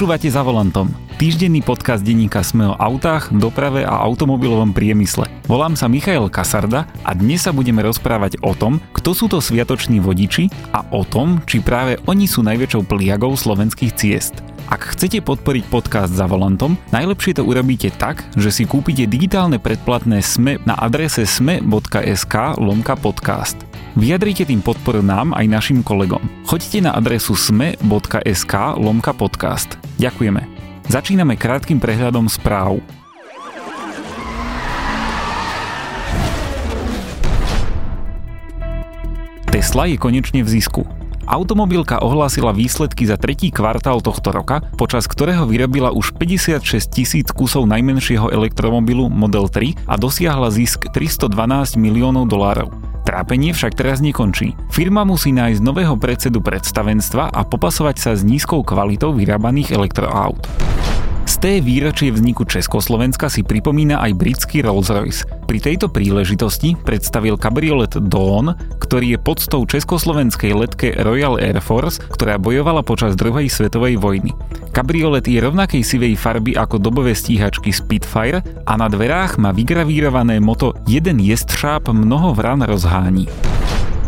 Počúvate za volantom. Týždenný podcast denníka Sme o autách, doprave a automobilovom priemysle. Volám sa Michael Kasarda a dnes sa budeme rozprávať o tom, kto sú to sviatoční vodiči a o tom, či práve oni sú najväčšou pliagou slovenských ciest. Ak chcete podporiť podcast za volantom, najlepšie to urobíte tak, že si kúpite digitálne predplatné SME na adrese sme.sk lomka podcast. Vyjadrite tým podporu nám aj našim kolegom. Choďte na adresu sme.sk lomka podcast. Ďakujeme. Začíname krátkým prehľadom správ. Tesla je konečne v zisku. Automobilka ohlásila výsledky za tretí kvartál tohto roka, počas ktorého vyrobila už 56 tisíc kusov najmenšieho elektromobilu Model 3 a dosiahla zisk 312 miliónov dolárov. Trápenie však teraz nekončí. Firma musí nájsť nového predsedu predstavenstva a popasovať sa s nízkou kvalitou vyrábaných elektroaut. Sté výročie vzniku Československa si pripomína aj britský Rolls-Royce. Pri tejto príležitosti predstavil kabriolet Dawn, ktorý je podstou československej letke Royal Air Force, ktorá bojovala počas druhej svetovej vojny. Kabriolet je rovnakej sivej farby ako dobové stíhačky Spitfire a na dverách má vygravírované moto Jeden jestřáb mnoho vran rozhání.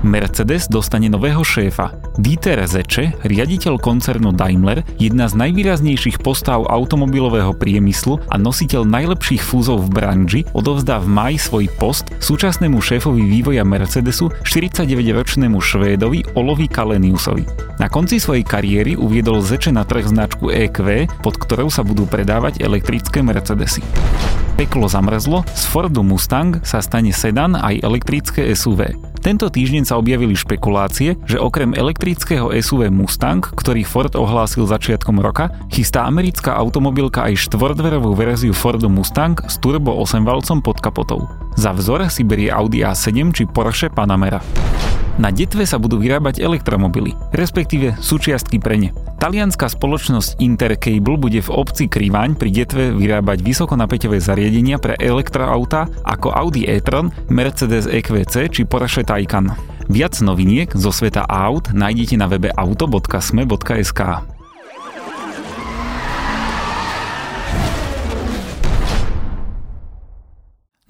Mercedes dostane nového šéfa. Dieter Zeche, riaditeľ koncernu Daimler, jedna z najvýraznejších postav automobilového priemyslu a nositeľ najlepších fúzov v branži, odovzdá v maji svoj post súčasnému šéfovi vývoja Mercedesu 49-ročnému Švédovi Olovi Kaleniusovi. Na konci svojej kariéry uviedol Zeche na trh značku EQ, pod ktorou sa budú predávať elektrické Mercedesy. Peklo zamrzlo, z Fordu Mustang sa stane sedan aj elektrické SUV. Tento týždeň sa objavili špekulácie, že okrem elektrického SUV Mustang, ktorý Ford ohlásil začiatkom roka, chystá americká automobilka aj štvordverovú verziu Fordu Mustang s turbo 8-valcom pod kapotou. Za vzor si berie Audi A7 či Porsche Panamera. Na detve sa budú vyrábať elektromobily, respektíve súčiastky pre ne. Talianská spoločnosť Intercable bude v obci Kriváň pri detve vyrábať vysokonapäťové zariadenia pre elektroauta ako Audi e-tron, Mercedes EQC či Porsche Taycan. Viac noviniek zo sveta aut nájdete na webe auto.sme.sk.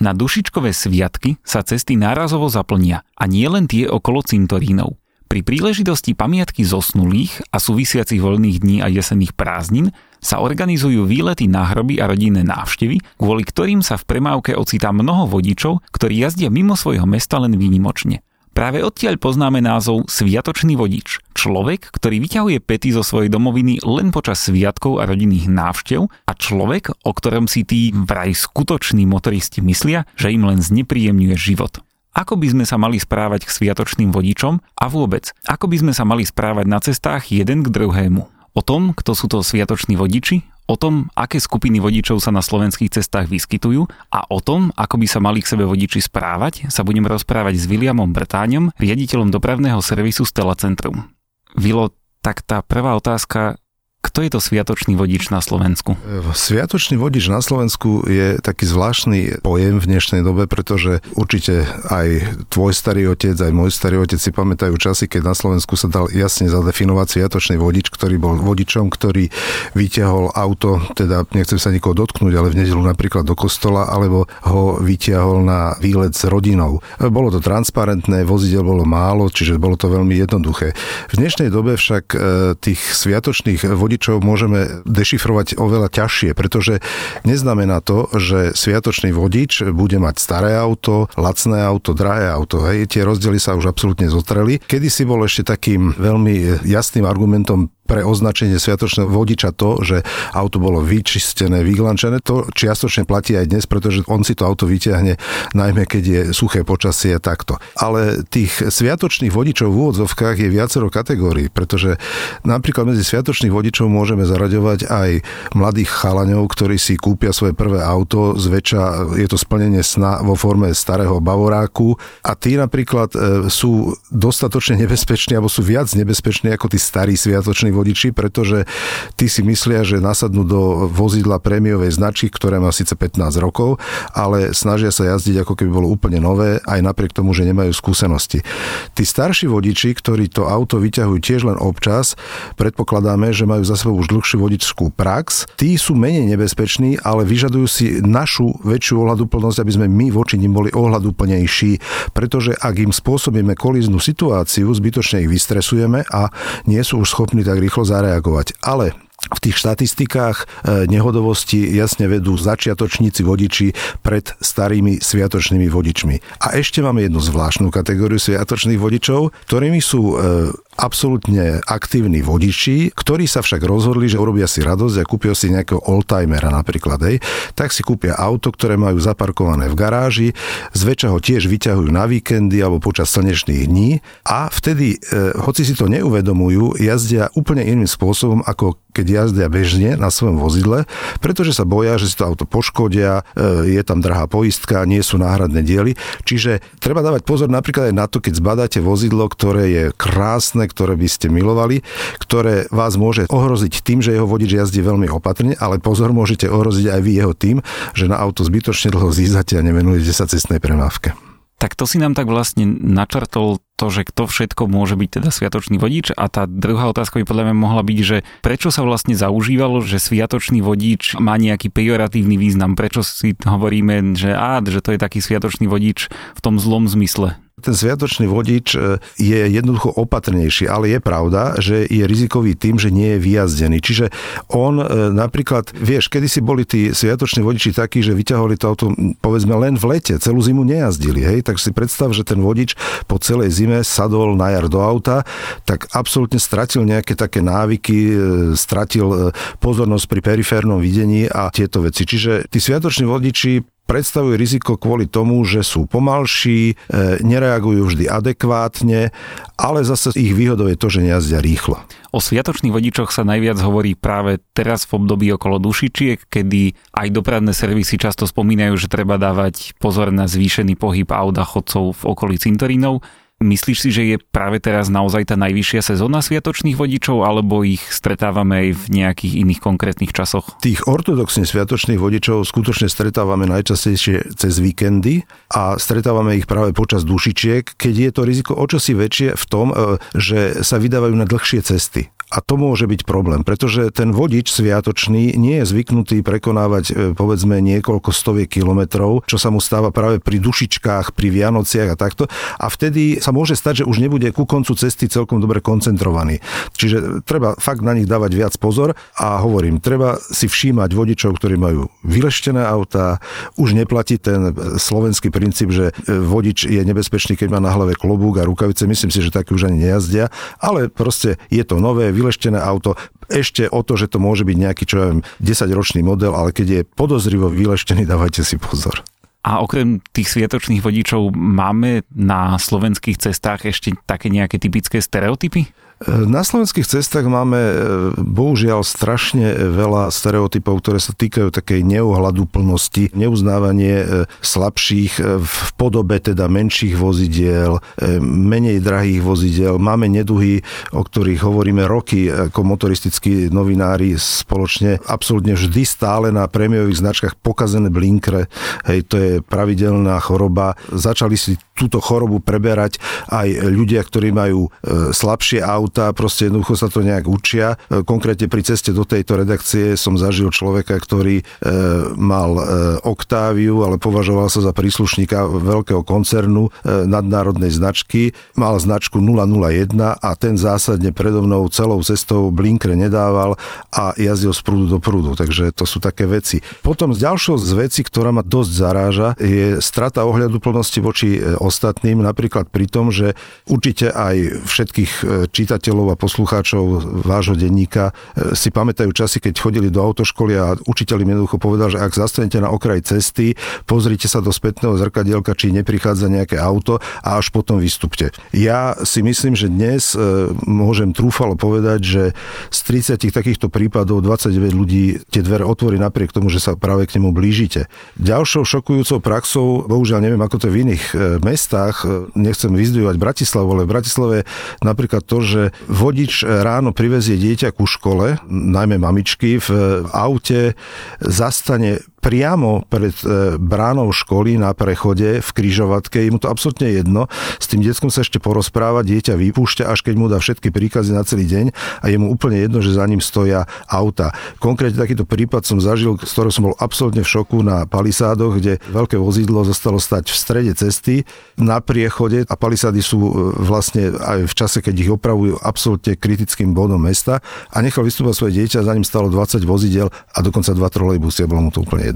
Na dušičkové sviatky sa cesty nárazovo zaplnia a nie len tie okolo cintorínov. Pri príležitosti pamiatky zosnulých a súvisiacich voľných dní a jesenných prázdnin sa organizujú výlety na hroby a rodinné návštevy, kvôli ktorým sa v premávke ocitá mnoho vodičov, ktorí jazdia mimo svojho mesta len výnimočne. Práve odtiaľ poznáme názov Sviatočný vodič. Človek, ktorý vyťahuje pety zo svojej domoviny len počas sviatkov a rodinných návštev a človek, o ktorom si tí vraj skutoční motoristi myslia, že im len znepríjemňuje život. Ako by sme sa mali správať k sviatočným vodičom a vôbec, ako by sme sa mali správať na cestách jeden k druhému. O tom, kto sú to sviatoční vodiči, o tom, aké skupiny vodičov sa na slovenských cestách vyskytujú a o tom, ako by sa mali k sebe vodiči správať, sa budem rozprávať s Williamom Brtáňom, riaditeľom dopravného servisu Stella Centrum. Vilo, tak tá prvá otázka, kto je to sviatočný vodič na Slovensku? Sviatočný vodič na Slovensku je taký zvláštny pojem v dnešnej dobe, pretože určite aj tvoj starý otec, aj môj starý otec si pamätajú časy, keď na Slovensku sa dal jasne zadefinovať sviatočný vodič, ktorý bol vodičom, ktorý vyťahol auto, teda nechcem sa nikoho dotknúť, ale v nedelu napríklad do kostola, alebo ho vyťahol na výlet s rodinou. Bolo to transparentné, vozidel bolo málo, čiže bolo to veľmi jednoduché. V dnešnej dobe však e, tých sviatočných vodičov vodičov môžeme dešifrovať oveľa ťažšie, pretože neznamená to, že sviatočný vodič bude mať staré auto, lacné auto, drahé auto. Hej, tie rozdiely sa už absolútne zotreli. Kedy si bol ešte takým veľmi jasným argumentom pre označenie sviatočného vodiča to, že auto bolo vyčistené, vyglančené. To čiastočne platí aj dnes, pretože on si to auto vyťahne, najmä keď je suché počasie takto. Ale tých sviatočných vodičov v úvodzovkách je viacero kategórií, pretože napríklad medzi sviatočných vodičov môžeme zaraďovať aj mladých chalaňov, ktorí si kúpia svoje prvé auto, zväčša je to splnenie sna vo forme starého bavoráku a tí napríklad e, sú dostatočne nebezpeční alebo sú viac nebezpeční ako tí starí sviatoční vodiči vodiči, pretože tí si myslia, že nasadnú do vozidla prémiovej značky, ktoré má síce 15 rokov, ale snažia sa jazdiť ako keby bolo úplne nové, aj napriek tomu, že nemajú skúsenosti. Tí starší vodiči, ktorí to auto vyťahujú tiež len občas, predpokladáme, že majú za sebou už dlhšiu vodičskú prax, tí sú menej nebezpeční, ale vyžadujú si našu väčšiu ohľaduplnosť, aby sme my voči nim boli ohľaduplnejší, pretože ak im spôsobíme kolíznu situáciu, zbytočne ich vystresujeme a nie sú už schopní tak rýchlo zareagovať. Ale v tých štatistikách e, nehodovosti jasne vedú začiatočníci vodiči pred starými sviatočnými vodičmi. A ešte máme jednu zvláštnu kategóriu sviatočných vodičov, ktorými sú e, absolútne aktívni vodiči, ktorí sa však rozhodli, že urobia si radosť a kúpia si nejakého oldtimera napríklad, hej, tak si kúpia auto, ktoré majú zaparkované v garáži, zväčša ho tiež vyťahujú na víkendy alebo počas slnečných dní a vtedy, e, hoci si to neuvedomujú, jazdia úplne iným spôsobom, ako keď jazdia bežne na svojom vozidle, pretože sa boja, že si to auto poškodia, e, je tam drahá poistka, nie sú náhradné diely. Čiže treba dávať pozor napríklad aj na to, keď zbadáte vozidlo, ktoré je krásne, krásne, ktoré by ste milovali, ktoré vás môže ohroziť tým, že jeho vodič jazdí veľmi opatrne, ale pozor, môžete ohroziť aj vy jeho tým, že na auto zbytočne dlho zízate a nevenujete sa cestnej premávke. Tak to si nám tak vlastne načrtol to, že kto všetko môže byť teda sviatočný vodič. A tá druhá otázka by podľa mňa mohla byť, že prečo sa vlastne zaužívalo, že sviatočný vodič má nejaký pejoratívny význam, prečo si hovoríme, že á, že to je taký sviatočný vodič v tom zlom zmysle ten sviatočný vodič e, je jednoducho opatrnejší, ale je pravda, že je rizikový tým, že nie je vyjazdený. Čiže on e, napríklad, vieš, kedy si boli tí sviatoční vodiči takí, že vyťahovali to auto povedzme len v lete, celú zimu nejazdili, hej, tak si predstav, že ten vodič po celej zime sadol na jar do auta, tak absolútne stratil nejaké také návyky, e, stratil pozornosť pri periférnom videní a tieto veci. Čiže tí sviatoční vodiči predstavuje riziko kvôli tomu, že sú pomalší, e, nereagujú vždy adekvátne, ale zase ich výhodou je to, že nejazdia rýchlo. O sviatočných vodičoch sa najviac hovorí práve teraz v období okolo dušičiek, kedy aj dopravné servisy často spomínajú, že treba dávať pozor na zvýšený pohyb aut a chodcov v okolí cintorínov. Myslíš si, že je práve teraz naozaj tá najvyššia sezóna sviatočných vodičov, alebo ich stretávame aj v nejakých iných konkrétnych časoch? Tých ortodoxne sviatočných vodičov skutočne stretávame najčastejšie cez víkendy a stretávame ich práve počas dušičiek, keď je to riziko očosi väčšie v tom, e, že sa vydávajú na dlhšie cesty. A to môže byť problém, pretože ten vodič sviatočný nie je zvyknutý prekonávať e, povedzme niekoľko stoviek kilometrov, čo sa mu stáva práve pri dušičkách, pri Vianociach a takto. A vtedy sa môže stať, že už nebude ku koncu cesty celkom dobre koncentrovaný. Čiže treba fakt na nich dávať viac pozor a hovorím, treba si všímať vodičov, ktorí majú vyleštené autá. Už neplatí ten slovenský princíp, že e, vodič je nebezpečný, keď má na hlave klobúk a rukavice. Myslím si, že takí už ani nejazdia, ale proste je to nové, vyleštené auto, ešte o to, že to môže byť nejaký, čo ja viem, 10-ročný model, ale keď je podozrivo vyleštený, dávajte si pozor. A okrem tých sviatočných vodičov máme na slovenských cestách ešte také nejaké typické stereotypy? Na slovenských cestách máme e, bohužiaľ strašne veľa stereotypov, ktoré sa týkajú takej neuhľadu plnosti, neuznávanie e, slabších e, v podobe teda menších vozidiel, menej drahých vozidiel. Máme neduhy, o ktorých hovoríme roky ako motoristickí novinári spoločne. Absolútne vždy stále na prémiových značkách pokazené blinkre. Hej, to je pravidelná choroba. Začali si túto chorobu preberať aj ľudia, ktorí majú slabšie auto, autá, proste jednoducho sa to nejak učia. E, konkrétne pri ceste do tejto redakcie som zažil človeka, ktorý e, mal e, Oktáviu, ale považoval sa za príslušníka veľkého koncernu e, nadnárodnej značky. Mal značku 001 a ten zásadne predo mnou celou cestou blinkre nedával a jazdil z prúdu do prúdu. Takže to sú také veci. Potom z ďalšou z veci, ktorá ma dosť zaráža, je strata ohľadu plnosti voči e, ostatným, napríklad pri tom, že určite aj všetkých e, čítať čitateľov a poslucháčov vášho denníka e, si pamätajú časy, keď chodili do autoškoly a učiteľ im jednoducho povedal, že ak zastanete na okraj cesty, pozrite sa do spätného zrkadielka, či neprichádza nejaké auto a až potom vystupte. Ja si myslím, že dnes e, môžem trúfalo povedať, že z 30 takýchto prípadov 29 ľudí tie dvere otvorí napriek tomu, že sa práve k nemu blížite. Ďalšou šokujúcou praxou, bohužiaľ neviem, ako to je v iných e, mestách, nechcem vyzdvihovať Bratislavu, ale v Bratislave napríklad to, že vodič ráno privezie dieťa ku škole, najmä mamičky, v aute zastane priamo pred e, bránou školy na prechode v kryžovatke, je mu to absolútne jedno, s tým detskom sa ešte porozpráva, dieťa vypúšťa, až keď mu dá všetky príkazy na celý deň a je mu úplne jedno, že za ním stoja auta. Konkrétne takýto prípad som zažil, z ktorého som bol absolútne v šoku na palisádoch, kde veľké vozidlo zostalo stať v strede cesty na priechode a palisády sú e, vlastne aj v čase, keď ich opravujú absolútne kritickým bodom mesta a nechal vystúpať svoje dieťa, za ním stalo 20 vozidel a dokonca dva trolejbusy bolo mu to úplne.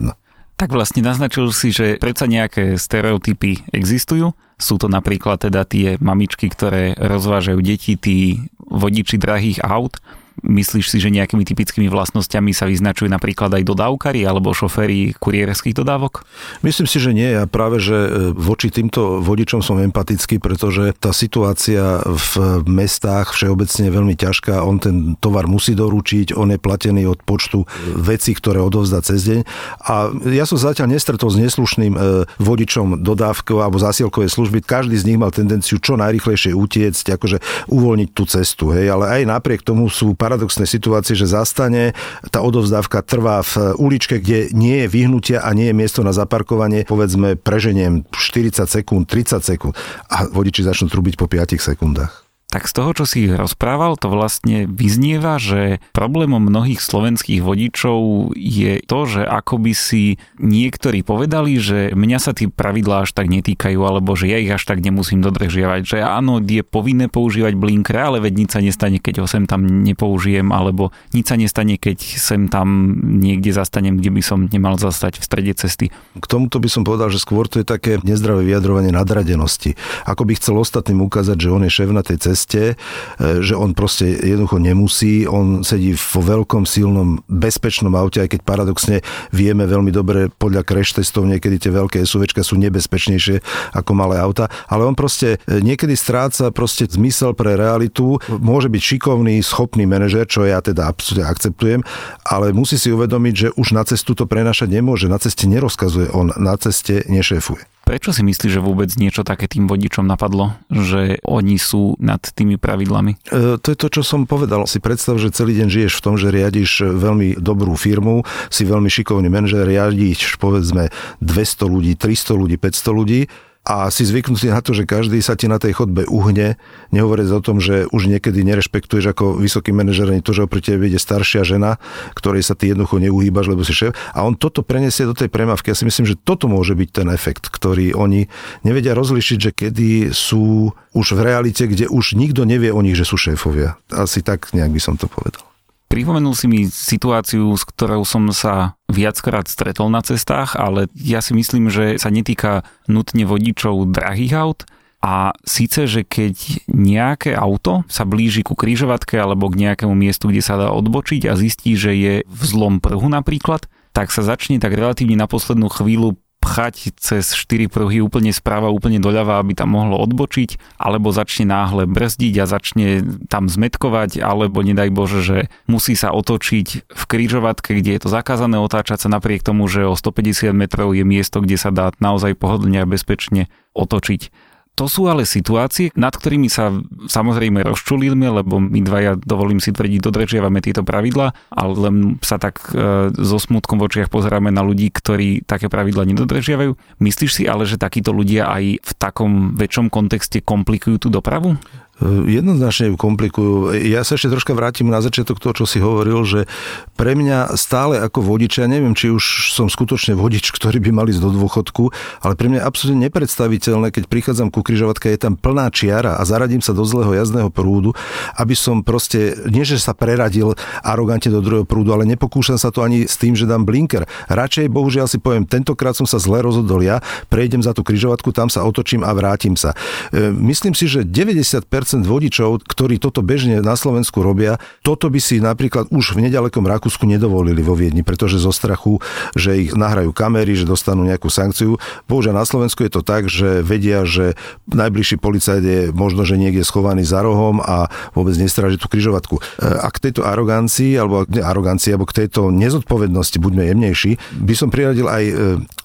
Tak vlastne naznačil si, že predsa nejaké stereotypy existujú. Sú to napríklad teda tie mamičky, ktoré rozvážajú deti, tí vodiči drahých aut Myslíš si, že nejakými typickými vlastnosťami sa vyznačujú napríklad aj dodávkari alebo šoféry kurierských dodávok? Myslím si, že nie. Ja práve, že e, voči týmto vodičom som empatický, pretože tá situácia v mestách všeobecne je veľmi ťažká. On ten tovar musí doručiť, on je platený od počtu vecí, ktoré odovzdá cez deň. A ja som zatiaľ nestretol s neslušným e, vodičom dodávkov alebo zásielkovej služby. Každý z nich mal tendenciu čo najrychlejšie utiecť, akože uvoľniť tú cestu. Hej. Ale aj napriek tomu sú paradoxné situácie, že zastane, tá odovzdávka trvá v uličke, kde nie je vyhnutia a nie je miesto na zaparkovanie, povedzme preženiem 40 sekúnd, 30 sekúnd. A vodiči začnú trubiť po 5 sekundách. Tak z toho, čo si rozprával, to vlastne vyznieva, že problémom mnohých slovenských vodičov je to, že ako by si niektorí povedali, že mňa sa tie pravidlá až tak netýkajú, alebo že ja ich až tak nemusím dodržiavať. Že áno, je povinné používať blinker, ale veď nič sa nestane, keď ho sem tam nepoužijem, alebo nič sa nestane, keď sem tam niekde zastanem, kde by som nemal zastať v strede cesty. K tomuto by som povedal, že skôr to je také nezdravé vyjadrovanie nadradenosti. Ako by chcel ostatným ukázať, že on je šéf na tej ceste ceste, e, že on proste jednoducho nemusí, on sedí vo veľkom, silnom, bezpečnom aute, aj keď paradoxne vieme veľmi dobre podľa crash testov niekedy tie veľké SUVčka sú nebezpečnejšie ako malé auta, ale on proste e, niekedy stráca proste zmysel pre realitu, môže byť šikovný, schopný manažer, čo ja teda absolútne akceptujem, ale musí si uvedomiť, že už na cestu to prenašať nemôže, na ceste nerozkazuje, on na ceste nešéfuje. Prečo si myslíš, že vôbec niečo také tým vodičom napadlo, že oni sú nad tými pravidlami? E, to je to, čo som povedal. Si predstav, že celý deň žiješ v tom, že riadiš veľmi dobrú firmu, si veľmi šikovný manažer, riadiš povedzme 200 ľudí, 300 ľudí, 500 ľudí a si zvyknutý na to, že každý sa ti na tej chodbe uhne, nehovoriac o tom, že už niekedy nerešpektuješ ako vysoký manažer ani to, že oproti tebe ide staršia žena, ktorej sa ty jednoducho neuhýbaš, lebo si šéf. A on toto preniesie do tej premávky. Ja si myslím, že toto môže byť ten efekt, ktorý oni nevedia rozlišiť, že kedy sú už v realite, kde už nikto nevie o nich, že sú šéfovia. Asi tak nejak by som to povedal. Pripomenul si mi situáciu, s ktorou som sa viackrát stretol na cestách, ale ja si myslím, že sa netýka nutne vodičov drahých aut, a síce, že keď nejaké auto sa blíži ku kryžovatke alebo k nejakému miestu, kde sa dá odbočiť a zistí, že je v zlom prhu napríklad, tak sa začne tak relatívne na poslednú chvíľu pchať cez 4 pruhy úplne správa, úplne doľava, aby tam mohlo odbočiť, alebo začne náhle brzdiť a začne tam zmetkovať, alebo nedaj Bože, že musí sa otočiť v krížovatke, kde je to zakázané otáčať sa napriek tomu, že o 150 metrov je miesto, kde sa dá naozaj pohodlne a bezpečne otočiť. To sú ale situácie, nad ktorými sa samozrejme rozčulíme, lebo my dvaja, dovolím si tvrdiť, dodržiavame tieto pravidla, ale len sa tak e, so smutkom v očiach pozeráme na ľudí, ktorí také pravidla nedodržiavajú. Myslíš si ale, že takíto ľudia aj v takom väčšom kontexte komplikujú tú dopravu? Jednoznačne ju komplikujú. Ja sa ešte troška vrátim na začiatok toho, čo si hovoril, že pre mňa stále ako vodič, ja neviem, či už som skutočne vodič, ktorý by mal ísť do dôchodku, ale pre mňa je absolútne nepredstaviteľné, keď prichádzam ku križovatke, je tam plná čiara a zaradím sa do zlého jazdného prúdu, aby som proste, nie že sa preradil arogante do druhého prúdu, ale nepokúšam sa to ani s tým, že dám blinker. Radšej, bohužiaľ si poviem, tentokrát som sa zle rozhodol ja, prejdem za tú križovatku, tam sa otočím a vrátim sa. E, myslím si, že 90% vodičov, ktorí toto bežne na Slovensku robia, toto by si napríklad už v nedalekom Rakúsku nedovolili vo Viedni, pretože zo strachu, že ich nahrajú kamery, že dostanú nejakú sankciu. Bohužiaľ na Slovensku je to tak, že vedia, že najbližší policajt je možno, že niekde schovaný za rohom a vôbec nestráži tú kryžovatku. E, a k tejto arogancii, alebo ne, arogancii, alebo k tejto nezodpovednosti, buďme jemnejší, by som priradil aj e,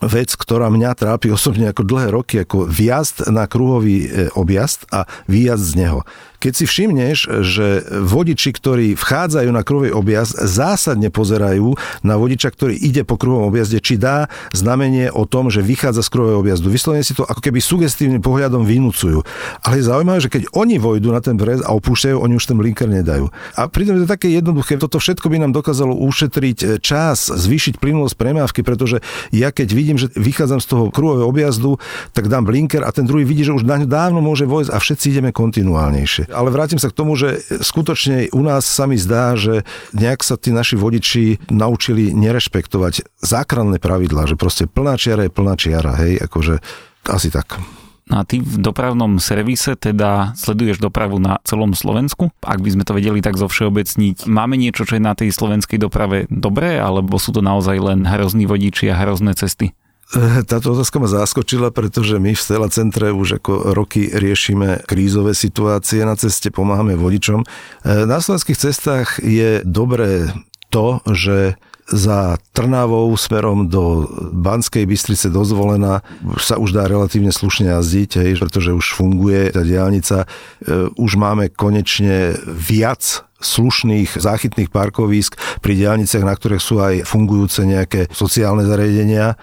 vec, ktorá mňa trápi osobne ako dlhé roky, ako vjazd na kruhový e, objazd a výjazd z neho iného. Keď si všimneš, že vodiči, ktorí vchádzajú na kruhový objazd, zásadne pozerajú na vodiča, ktorý ide po kruhovom objazde, či dá znamenie o tom, že vychádza z kruhového objazdu. Vyslovene si to ako keby sugestívnym pohľadom vynúcujú. Ale je zaujímavé, že keď oni vojdu na ten brez a opúšťajú, oni už ten blinker nedajú. A pritom je to také jednoduché. Toto všetko by nám dokázalo ušetriť čas, zvýšiť plynulosť premávky, pretože ja keď vidím, že vychádzam z toho kruhového objazdu, tak dám blinker a ten druhý vidí, že už dávno môže vojsť a všetci ideme kontinuálnejšie ale vrátim sa k tomu, že skutočne u nás sa mi zdá, že nejak sa tí naši vodiči naučili nerešpektovať zákranné pravidlá, že proste plná čiara je plná čiara, hej, akože asi tak. No a ty v dopravnom servise teda sleduješ dopravu na celom Slovensku? Ak by sme to vedeli tak zo všeobecniť, máme niečo, čo je na tej slovenskej doprave dobré, alebo sú to naozaj len hrozní vodiči a hrozné cesty? Táto otázka ma zaskočila, pretože my v Stela centre už ako roky riešime krízové situácie na ceste, pomáhame vodičom. Na slovenských cestách je dobré to, že za Trnavou smerom do Banskej Bystrice dozvolená sa už dá relatívne slušne jazdiť, hej, pretože už funguje tá diálnica. E, už máme konečne viac slušných záchytných parkovísk pri diálniciach, na ktorých sú aj fungujúce nejaké sociálne zariadenia.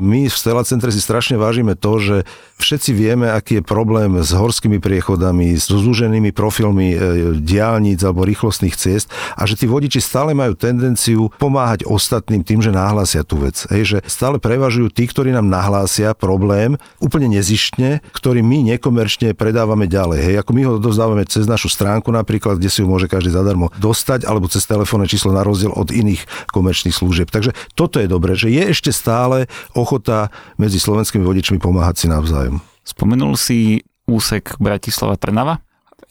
My v Stella Centre si strašne vážime to, že všetci vieme, aký je problém s horskými priechodami, s zúženými profilmi e, diálnic alebo rýchlostných ciest a že tí vodiči stále majú tendenciu pomáhať ostatným tým, že nahlásia tú vec. Hej, že stále prevažujú tí, ktorí nám nahlásia problém úplne nezištne, ktorý my nekomerčne predávame ďalej. Hej, ako my ho dovzdávame cez našu stránku napríklad, kde si ju môže každý zadarmo dostať, alebo cez telefónne číslo na rozdiel od iných komerčných služieb. Takže toto je dobré, že je ešte stále ochota medzi slovenskými vodičmi pomáhať si navzájom. Spomenul si úsek Bratislava-Trnava?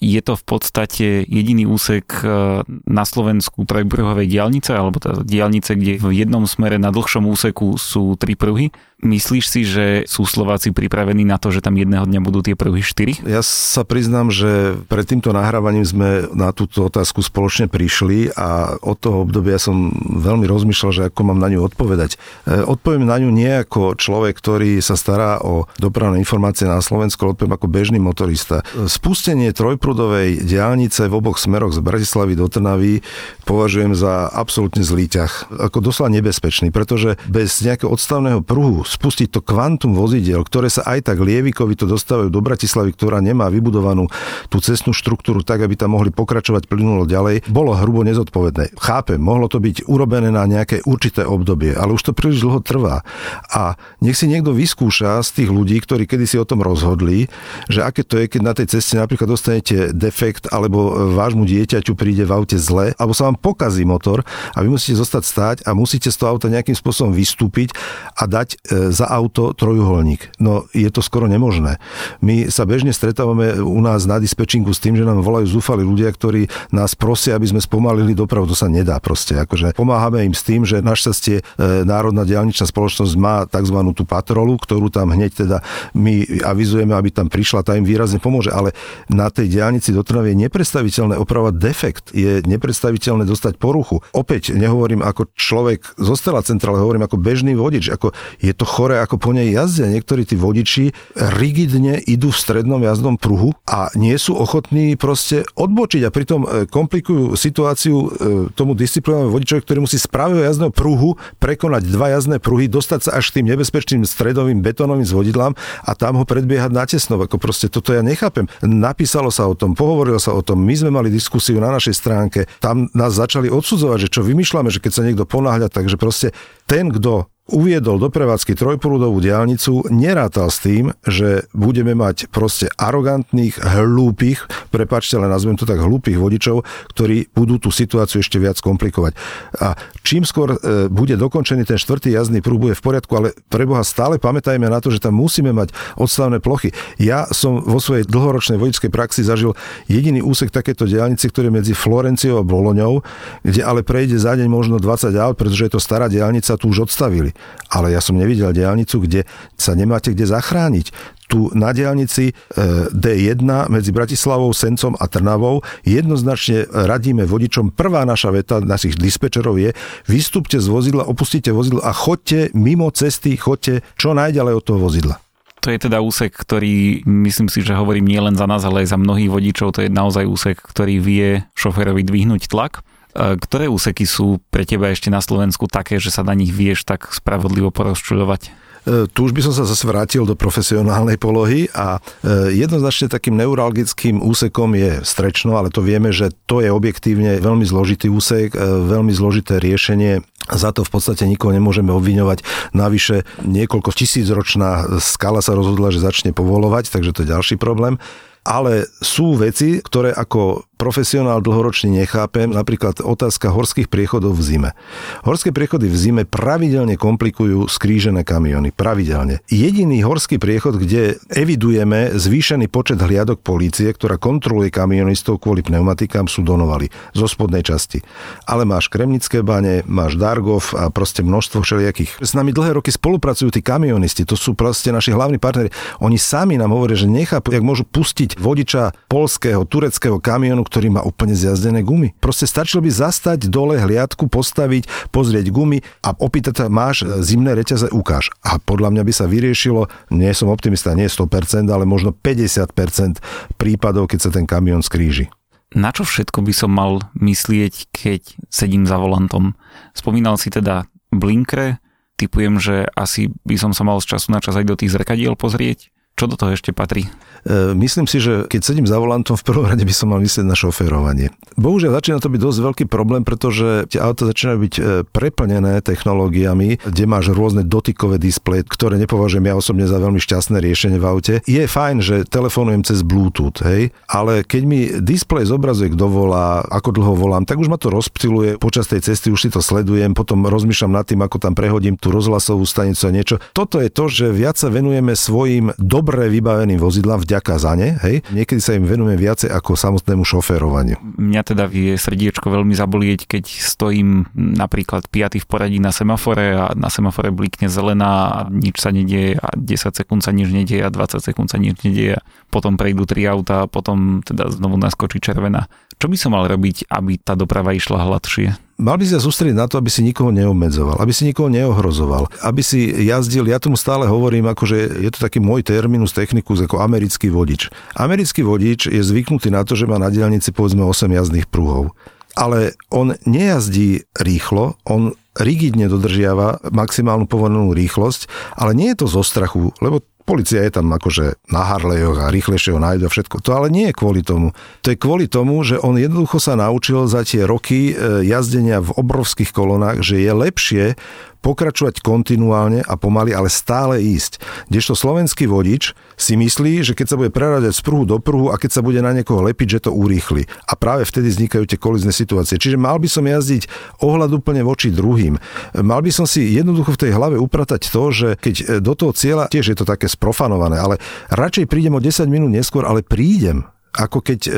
Je to v podstate jediný úsek e, na Slovensku trojbruhovej diálnice, alebo teda diálnice, kde v jednom smere na dlhšom úseku sú tri pruhy Myslíš si, že sú Slováci pripravení na to, že tam jedného dňa budú tie pruhy 4? Ja sa priznám, že pred týmto nahrávaním sme na túto otázku spoločne prišli a od toho obdobia som veľmi rozmýšľal, že ako mám na ňu odpovedať. E, odpoviem na ňu nie ako človek, ktorý sa stará o dopravné informácie na Slovensku, ale odpoviem ako bežný motorista. Spustenie trojprudovej diálnice v oboch smeroch z Bratislavy do Trnavy považujem za absolútne zlý ťah. Ako doslova nebezpečný, pretože bez nejakého odstavného pruhu spustiť to kvantum vozidiel, ktoré sa aj tak lievikovi to dostávajú do Bratislavy, ktorá nemá vybudovanú tú cestnú štruktúru tak, aby tam mohli pokračovať plynulo ďalej, bolo hrubo nezodpovedné. Chápem, mohlo to byť urobené na nejaké určité obdobie, ale už to príliš dlho trvá. A nech si niekto vyskúša z tých ľudí, ktorí kedysi o tom rozhodli, že aké to je, keď na tej ceste napríklad dostanete defekt alebo vášmu dieťaťu príde v aute zle, alebo sa vám pokazí motor a vy musíte zostať stáť a musíte z toho auta nejakým spôsobom vystúpiť a dať e, za auto trojuholník. No je to skoro nemožné. My sa bežne stretávame u nás na dispečingu s tým, že nám volajú zúfali ľudia, ktorí nás prosia, aby sme spomalili dopravu. To sa nedá proste. Akože pomáhame im s tým, že našťastie e, Národná diálničná spoločnosť má tzv. tú patrolu, ktorú tam hneď teda my avizujeme, aby tam prišla, tá im výrazne pomôže. Ale na tej diálnici do Trnavy je nepredstaviteľné opravovať defekt. Je nepredstaviteľné dostať poruchu. Opäť nehovorím ako človek zo Stela centrále, hovorím ako bežný vodič. Ako je to chore, ako po nej jazdia. Niektorí tí vodiči rigidne idú v strednom jazdnom pruhu a nie sú ochotní proste odbočiť a pritom e, komplikujú situáciu e, tomu disciplinovanému vodičovi, ktorý musí z pravého jazdného pruhu prekonať dva jazdné pruhy, dostať sa až tým nebezpečným stredovým betónovým zvodidlám a tam ho predbiehať na tesno. Ako proste toto ja nechápem. Napísalo sa o tom, pohovorilo sa o tom, my sme mali diskusiu na našej stránke, tam nás začali odsudzovať, že čo vymýšľame, že keď sa niekto ponáhľa, takže proste ten, kto uviedol do prevádzky trojprúdovú diálnicu, nerátal s tým, že budeme mať proste arogantných, hlúpych, prepačte, ale nazvem to tak hlúpych vodičov, ktorí budú tú situáciu ešte viac komplikovať. A čím skôr e, bude dokončený ten štvrtý jazdný prúh, bude v poriadku, ale preboha stále pamätajme na to, že tam musíme mať odstavné plochy. Ja som vo svojej dlhoročnej vodičskej praxi zažil jediný úsek takéto diálnice, ktorý je medzi Florenciou a Boloňou, kde ale prejde za deň možno 20 aut, pretože je to stará diálnica, tu už odstavili ale ja som nevidel diálnicu, kde sa nemáte kde zachrániť tu na diálnici e, D1 medzi Bratislavou, Sencom a Trnavou jednoznačne radíme vodičom. Prvá naša veta našich dispečerov je vystúpte z vozidla, opustite vozidlo a chodte mimo cesty, chodte čo najďalej od toho vozidla. To je teda úsek, ktorý myslím si, že hovorím nielen za nás, ale aj za mnohých vodičov. To je naozaj úsek, ktorý vie šoférovi dvihnúť tlak. E, ktoré úseky sú pre teba ešte na Slovensku také, že sa na nich vieš tak spravodlivo porozčuľovať? E, tu už by som sa zase vrátil do profesionálnej polohy a e, jednoznačne takým neuralgickým úsekom je strečno, ale to vieme, že to je objektívne veľmi zložitý úsek, e, veľmi zložité riešenie. Za to v podstate nikoho nemôžeme obviňovať. Navyše niekoľko tisícročná skala sa rozhodla, že začne povolovať, takže to je ďalší problém ale sú veci, ktoré ako profesionál dlhoročne nechápem, napríklad otázka horských priechodov v zime. Horské priechody v zime pravidelne komplikujú skrížené kamiony. Pravidelne. Jediný horský priechod, kde evidujeme zvýšený počet hliadok polície, ktorá kontroluje kamionistov kvôli pneumatikám, sú Donovali zo spodnej časti. Ale máš Kremnické bane, máš Dargov a proste množstvo všelijakých. S nami dlhé roky spolupracujú tí kamionisti, to sú proste naši hlavní partneri. Oni sami nám hovoria, že nechápu, jak môžu pustiť vodiča polského, tureckého kamionu, ktorý má úplne zjazdené gumy. Proste stačilo by zastať dole hliadku, postaviť, pozrieť gumy a opýtať sa, máš zimné reťaze, ukáž. A podľa mňa by sa vyriešilo, nie som optimista, nie 100%, ale možno 50% prípadov, keď sa ten kamión skríži. Na čo všetko by som mal myslieť, keď sedím za volantom? Spomínal si teda blinkre, typujem, že asi by som sa mal z času na čas aj do tých zrkadiel pozrieť. Čo do toho ešte patrí? E, myslím si, že keď sedím za volantom, v prvom rade by som mal myslieť na šoférovanie. Bohužiaľ začína to byť dosť veľký problém, pretože tie auta začínajú byť e, preplnené technológiami, kde máš rôzne dotykové displeje, ktoré nepovažujem ja osobne za veľmi šťastné riešenie v aute. Je fajn, že telefonujem cez Bluetooth, hej, ale keď mi displej zobrazuje, kto volá, ako dlho volám, tak už ma to rozptiluje. Počas tej cesty už si to sledujem, potom rozmýšľam nad tým, ako tam prehodím tú rozhlasovú stanicu a niečo. Toto je to, že viac sa venujeme svojim dobre vybaveným vozidlám vďaka za ne, hej. Niekedy sa im venujeme viacej ako samotnému šoférovaniu. Mňa teda vie srdiečko veľmi zabolieť, keď stojím napríklad 5. v poradí na semafore a na semafore blikne zelená a nič sa nedieje a 10 sekúnd sa nič nedieje a 20 sekúnd sa nič nedieje. Potom prejdú tri auta a potom teda znovu naskočí červená. Čo by som mal robiť, aby tá doprava išla hladšie? Mal by si sa sústrediť na to, aby si nikoho neobmedzoval, aby si nikoho neohrozoval, aby si jazdil, ja tomu stále hovorím, akože je to taký môj terminus technicus ako americký vodič. Americký vodič je zvyknutý na to, že má na diálnici povedzme 8 jazdných pruhov. Ale on nejazdí rýchlo, on rigidne dodržiava maximálnu povolenú rýchlosť, ale nie je to zo strachu, lebo Polícia je tam akože na Harleyoch a rýchlejšie ho nájdu a všetko. To ale nie je kvôli tomu. To je kvôli tomu, že on jednoducho sa naučil za tie roky e, jazdenia v obrovských kolonách, že je lepšie pokračovať kontinuálne a pomaly, ale stále ísť. Kdežto slovenský vodič si myslí, že keď sa bude preráďať z pruhu do pruhu a keď sa bude na niekoho lepiť, že to urýchli. A práve vtedy vznikajú tie kolizné situácie. Čiže mal by som jazdiť ohľad úplne voči druhým. Mal by som si jednoducho v tej hlave upratať to, že keď e, do toho cieľa, tiež je to také sprofanované, ale radšej prídem o 10 minút neskôr, ale prídem ako keď e,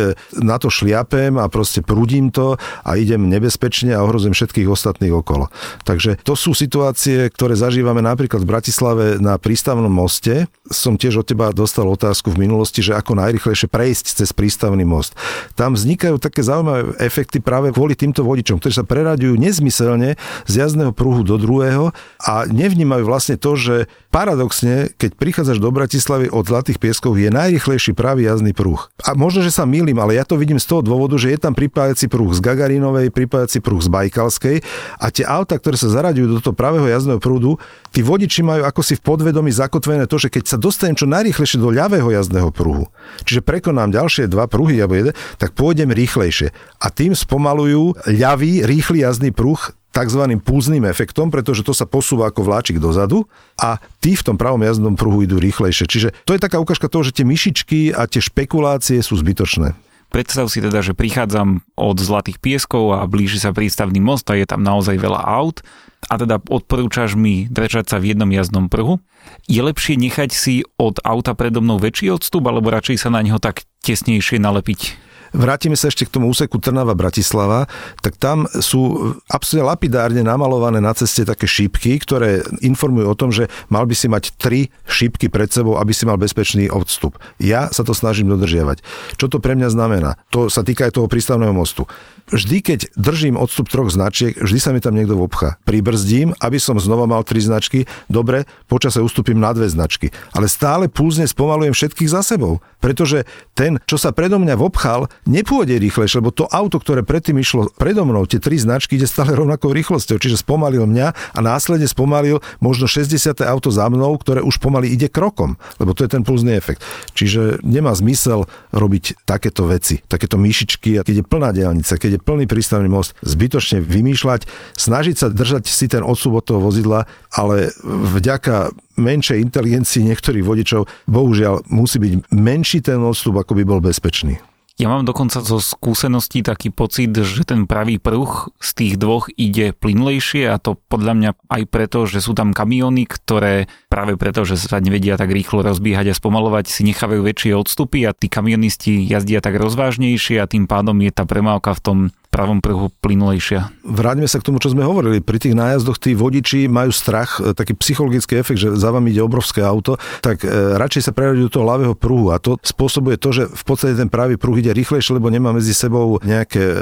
na to šliapem a proste prúdim to a idem nebezpečne a ohrozujem všetkých ostatných okolo. Takže to sú situácie, ktoré zažívame napríklad v Bratislave na prístavnom moste. Som tiež od teba dostal otázku v minulosti, že ako najrychlejšie prejsť cez prístavný most. Tam vznikajú také zaujímavé efekty práve kvôli týmto vodičom, ktorí sa preraďujú nezmyselne z jazdného pruhu do druhého a nevnímajú vlastne to, že paradoxne, keď prichádzaš do Bratislavy od Zlatých pieskov, je najrychlejší pravý jazdný pruh. A možno, že sa milím, ale ja to vidím z toho dôvodu, že je tam pripájací pruh z Gagarinovej, pripájací pruh z Bajkalskej a tie auta, ktoré sa zaraďujú do toho pravého jazdného prúdu, tí vodiči majú ako si v podvedomí zakotvené to, že keď sa dostanem čo najrýchlejšie do ľavého jazdného pruhu, čiže prekonám ďalšie dva pruhy alebo jeden, tak pôjdem rýchlejšie. A tým spomalujú ľavý rýchly jazdný pruh tzv. pulzným efektom, pretože to sa posúva ako vláčik dozadu a tí v tom pravom jazdnom pruhu idú rýchlejšie. Čiže to je taká ukážka toho, že tie myšičky a tie špekulácie sú zbytočné. Predstav si teda, že prichádzam od Zlatých pieskov a blíži sa prístavný most a je tam naozaj veľa aut a teda odporúčaš mi držať sa v jednom jazdnom pruhu. Je lepšie nechať si od auta predo mnou väčší odstup alebo radšej sa na neho tak tesnejšie nalepiť? Vrátime sa ešte k tomu úseku Trnava-Bratislava, tak tam sú absolútne lapidárne namalované na ceste také šípky, ktoré informujú o tom, že mal by si mať tri šípky pred sebou, aby si mal bezpečný odstup. Ja sa to snažím dodržiavať. Čo to pre mňa znamená? To sa týka aj toho prístavného mostu vždy, keď držím odstup troch značiek, vždy sa mi tam niekto obcha. Pribrzdím, aby som znova mal tri značky, dobre, počase ustúpim na dve značky. Ale stále pulzne spomalujem všetkých za sebou, pretože ten, čo sa predo mňa vobchal, nepôjde rýchlejšie, lebo to auto, ktoré predtým išlo predo mnou, tie tri značky, ide stále rovnakou rýchlosťou, čiže spomalil mňa a následne spomalil možno 60. auto za mnou, ktoré už pomaly ide krokom, lebo to je ten pulzný efekt. Čiže nemá zmysel robiť takéto veci, takéto myšičky, keď je plná diálnica, keď je plný prístavný most, zbytočne vymýšľať, snažiť sa držať si ten odsúb od toho vozidla, ale vďaka menšej inteligencii niektorých vodičov, bohužiaľ musí byť menší ten odstup, ako by bol bezpečný. Ja mám dokonca zo skúseností taký pocit, že ten pravý pruh z tých dvoch ide plynlejšie a to podľa mňa aj preto, že sú tam kamiony, ktoré práve preto, že sa nevedia tak rýchlo rozbiehať a spomalovať, si nechávajú väčšie odstupy a tí kamionisti jazdia tak rozvážnejšie a tým pádom je tá premávka v tom pravom pruhu plynulejšia. Vráťme sa k tomu, čo sme hovorili. Pri tých nájazdoch tí vodiči majú strach, e, taký psychologický efekt, že za vami ide obrovské auto, tak e, radšej sa preradia do toho ľavého pruhu a to spôsobuje to, že v podstate ten pravý pruh ide rýchlejšie, lebo nemá medzi sebou nejaké e,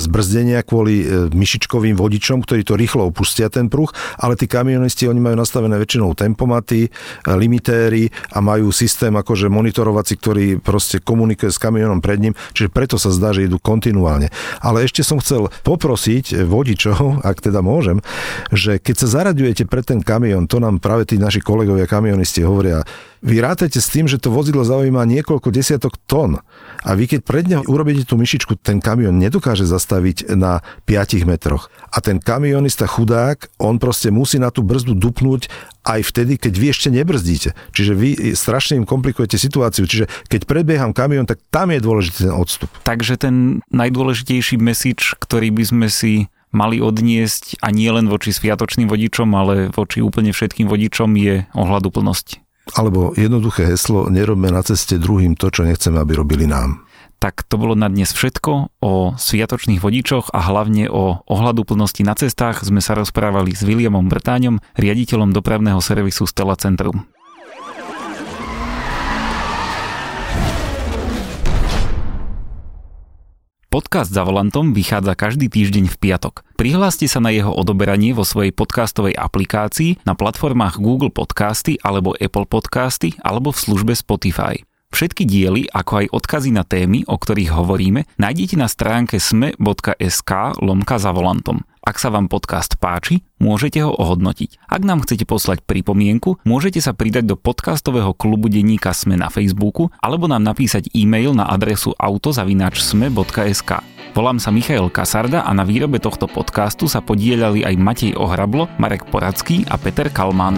zbrzdenia kvôli myšičkovým vodičom, ktorí to rýchlo opustia ten pruh, ale tí kamionisti, oni majú nastavené väčšinou tempomaty, limitéry a majú systém akože monitorovací, ktorý proste komunikuje s kamionom pred ním, čiže preto sa zdá, že idú kontinuálne. Ale ešte ešte som chcel poprosiť vodičov, ak teda môžem, že keď sa zaraďujete pre ten kamión, to nám práve tí naši kolegovia kamionisti hovoria, vy rátajte s tým, že to vozidlo zaujíma niekoľko desiatok tón a vy keď pred neho urobíte tú myšičku, ten kamión nedokáže zastaviť na 5 metroch. A ten kamionista chudák, on proste musí na tú brzdu dupnúť aj vtedy, keď vy ešte nebrzdíte. Čiže vy strašne im komplikujete situáciu. Čiže keď predbieham kamión, tak tam je dôležitý ten odstup. Takže ten najdôležitejší message, ktorý by sme si mali odniesť a nie len voči sviatočným vodičom, ale voči úplne všetkým vodičom je ohľaduplnosť. Alebo jednoduché heslo, nerobme na ceste druhým to, čo nechceme, aby robili nám. Tak to bolo na dnes všetko. O sviatočných vodičoch a hlavne o ohľadu plnosti na cestách sme sa rozprávali s Williamom Brtáňom, riaditeľom dopravného servisu Stella Centrum. Podcast za volantom vychádza každý týždeň v piatok. Prihláste sa na jeho odoberanie vo svojej podcastovej aplikácii na platformách Google Podcasty alebo Apple Podcasty alebo v službe Spotify. Všetky diely, ako aj odkazy na témy, o ktorých hovoríme, nájdete na stránke sme.sk lomka za volantom. Ak sa vám podcast páči, môžete ho ohodnotiť. Ak nám chcete poslať pripomienku, môžete sa pridať do podcastového klubu denníka Sme na Facebooku alebo nám napísať e-mail na adresu autozavináčsme.sk. Volám sa Michael Kasarda a na výrobe tohto podcastu sa podielali aj Matej Ohrablo, Marek Poradský a Peter Kalman.